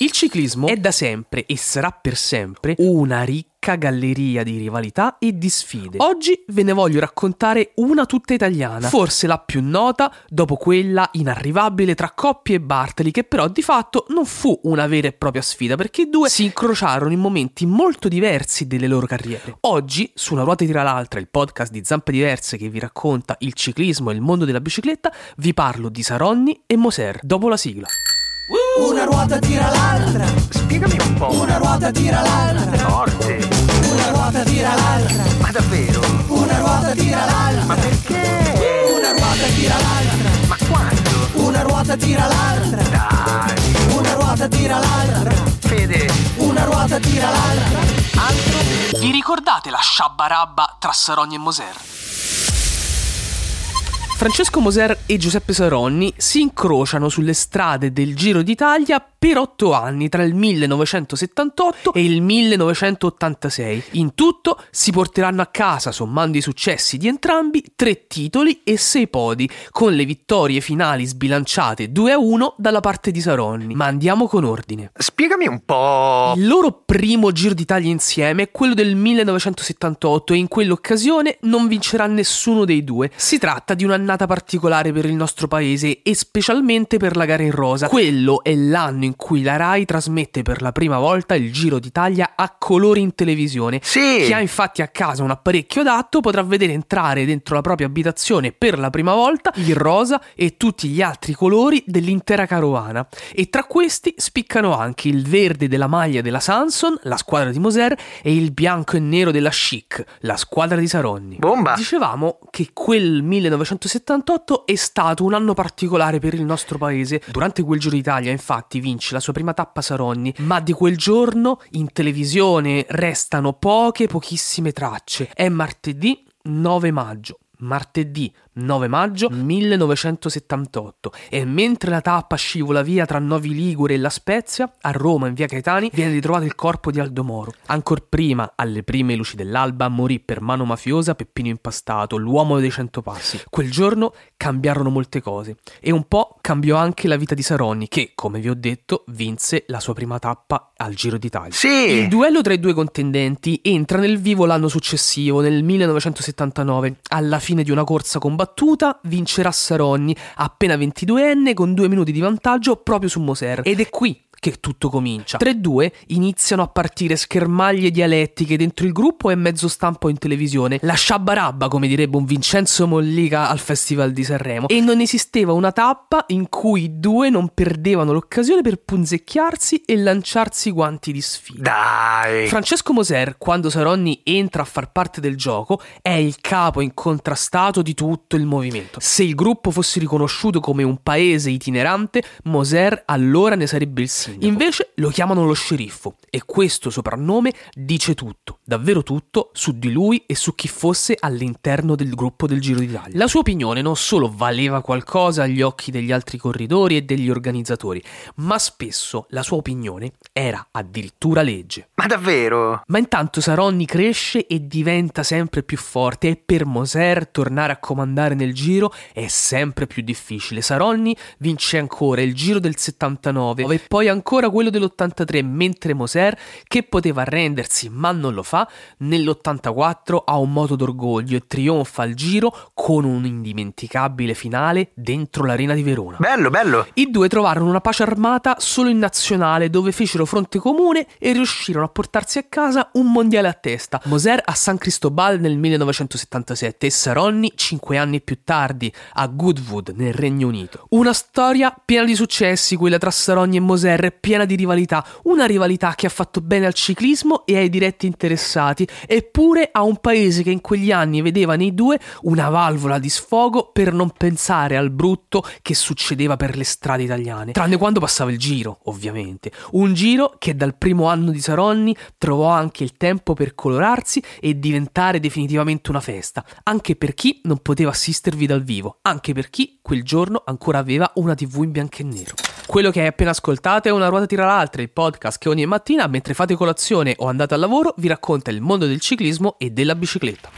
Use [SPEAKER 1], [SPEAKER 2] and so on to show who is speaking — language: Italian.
[SPEAKER 1] Il ciclismo è da sempre e sarà per sempre una ricca galleria di rivalità e di sfide. Oggi ve ne voglio raccontare una tutta italiana, forse la più nota dopo quella inarrivabile tra Coppi e Bartoli, che però di fatto non fu una vera e propria sfida perché i due si incrociarono in momenti molto diversi delle loro carriere. Oggi, su Una ruota tira l'altra, il podcast di Zampe Diverse che vi racconta il ciclismo e il mondo della bicicletta, vi parlo di Saronni e Moser, dopo la sigla.
[SPEAKER 2] Una ruota tira l'altra.
[SPEAKER 3] Spiegami un po'.
[SPEAKER 2] Una ruota tira l'altra.
[SPEAKER 3] Forte.
[SPEAKER 2] Una ruota tira l'altra.
[SPEAKER 3] Ma davvero?
[SPEAKER 2] Una ruota tira l'altra.
[SPEAKER 3] Ma perché?
[SPEAKER 2] Una ruota tira l'altra.
[SPEAKER 3] Ma quando?
[SPEAKER 2] Una ruota tira l'altra.
[SPEAKER 3] Dai.
[SPEAKER 2] Una ruota tira l'altra.
[SPEAKER 3] Fede.
[SPEAKER 2] Una ruota tira l'altra.
[SPEAKER 3] Altro?
[SPEAKER 1] Vi ricordate la sciabarabba tra Saronni e Moser? Francesco Moser e Giuseppe Saronni si incrociano sulle strade del Giro d'Italia per otto anni tra il 1978 e il 1986. In tutto si porteranno a casa, sommando i successi di entrambi, tre titoli e sei podi, con le vittorie finali sbilanciate 2 a 1 dalla parte di Saronni. Ma andiamo con ordine.
[SPEAKER 3] Spiegami un po'.
[SPEAKER 1] Il loro primo Giro d'Italia insieme è quello del 1978 e in quell'occasione non vincerà nessuno dei due. Si tratta di un'annata particolare per il nostro paese e specialmente per la gara in rosa. Quello è l'anno in cui la RAI trasmette per la prima volta il Giro d'Italia a colori in televisione.
[SPEAKER 3] Sì.
[SPEAKER 1] Chi ha infatti a casa un apparecchio adatto potrà vedere entrare dentro la propria abitazione per la prima volta il rosa e tutti gli altri colori dell'intera carovana. E tra questi spiccano anche il verde della maglia della Sanson, la squadra di Moser, e il bianco e nero della Chic, la squadra di Saronni.
[SPEAKER 3] Bomba.
[SPEAKER 1] Dicevamo che quel 1978 è stato un anno particolare per il nostro paese. Durante quel Giro d'Italia, infatti, vince la sua prima tappa Saronni, ma di quel giorno in televisione restano poche, pochissime tracce. È martedì 9 maggio. Martedì 9 maggio 1978 e mentre la tappa scivola via tra Novi Ligure e La Spezia, a Roma in via Caetani viene ritrovato il corpo di Aldo Moro. Ancor prima, alle prime luci dell'alba, morì per mano mafiosa Peppino Impastato, l'uomo dei cento passi. Quel giorno cambiarono molte cose e un po' cambiò anche la vita di Saronni che, come vi ho detto, vinse la sua prima tappa al Giro d'Italia.
[SPEAKER 3] Sì.
[SPEAKER 1] Il duello tra i due contendenti entra nel vivo l'anno successivo, nel 1979. Alla fine di una corsa combattuta, vincerà Saronni, appena 22enne, con due minuti di vantaggio proprio su Moser. Ed è qui che tutto comincia. Tra i due iniziano a partire schermaglie dialettiche dentro il gruppo e mezzo stampo in televisione. La sciabarabba, come direbbe un Vincenzo Mollica al Festival di Sanremo. E non esisteva una tappa in cui i due non perdevano l'occasione per punzecchiarsi e lanciarsi guanti di sfida.
[SPEAKER 3] Dai.
[SPEAKER 1] Francesco Moser, quando Saronni entra a far parte del gioco, è il capo incontrastato di tutto il movimento. Se il gruppo fosse riconosciuto come un paese itinerante, Moser allora ne sarebbe il sindaco. Invece lo chiamano lo sceriffo e questo soprannome dice tutto, davvero tutto, su di lui e su chi fosse all'interno del gruppo del Giro d'Italia. La sua opinione non solo valeva qualcosa agli occhi degli altri corridori e degli organizzatori, ma spesso la sua opinione era addirittura legge.
[SPEAKER 3] Ma davvero?
[SPEAKER 1] Ma intanto Saronni cresce e diventa sempre più forte e per Moser tornare a comandare nel giro è sempre più difficile. Saronni vince ancora il giro del 79 e poi ancora quello dell'83 mentre Moser, che poteva arrendersi ma non lo fa, nell'84 ha un moto d'orgoglio e trionfa al giro con un indimenticabile finale dentro l'arena di Verona.
[SPEAKER 3] Bello, bello.
[SPEAKER 1] I due trovarono una pace armata solo in nazionale, dove fecero fronte comune e riuscirono a portarsi a casa un mondiale a testa. Moser a San Cristobal nel 1977 e Saronni cinque anni più tardi a Goodwood nel Regno Unito. Una storia piena di successi, quella tra Saronni e Moser, piena di rivalità, una rivalità che ha fatto bene al ciclismo e ai diretti interessati, eppure a un paese che in quegli anni vedeva nei due una valvola di sfogo per non pensare al brutto che succedeva per le strade italiane, tranne quando passava il giro, ovviamente. Un giro che dal primo anno di Saronni trovò anche il tempo per colorarsi e diventare definitivamente una festa, anche per chi non poteva assistervi dal vivo, anche per chi quel giorno ancora aveva una TV in bianco e nero. Quello che hai appena ascoltato è Una ruota tira l'altra, il podcast che ogni mattina, mentre fate colazione o andate al lavoro, vi racconta il mondo del ciclismo e della bicicletta.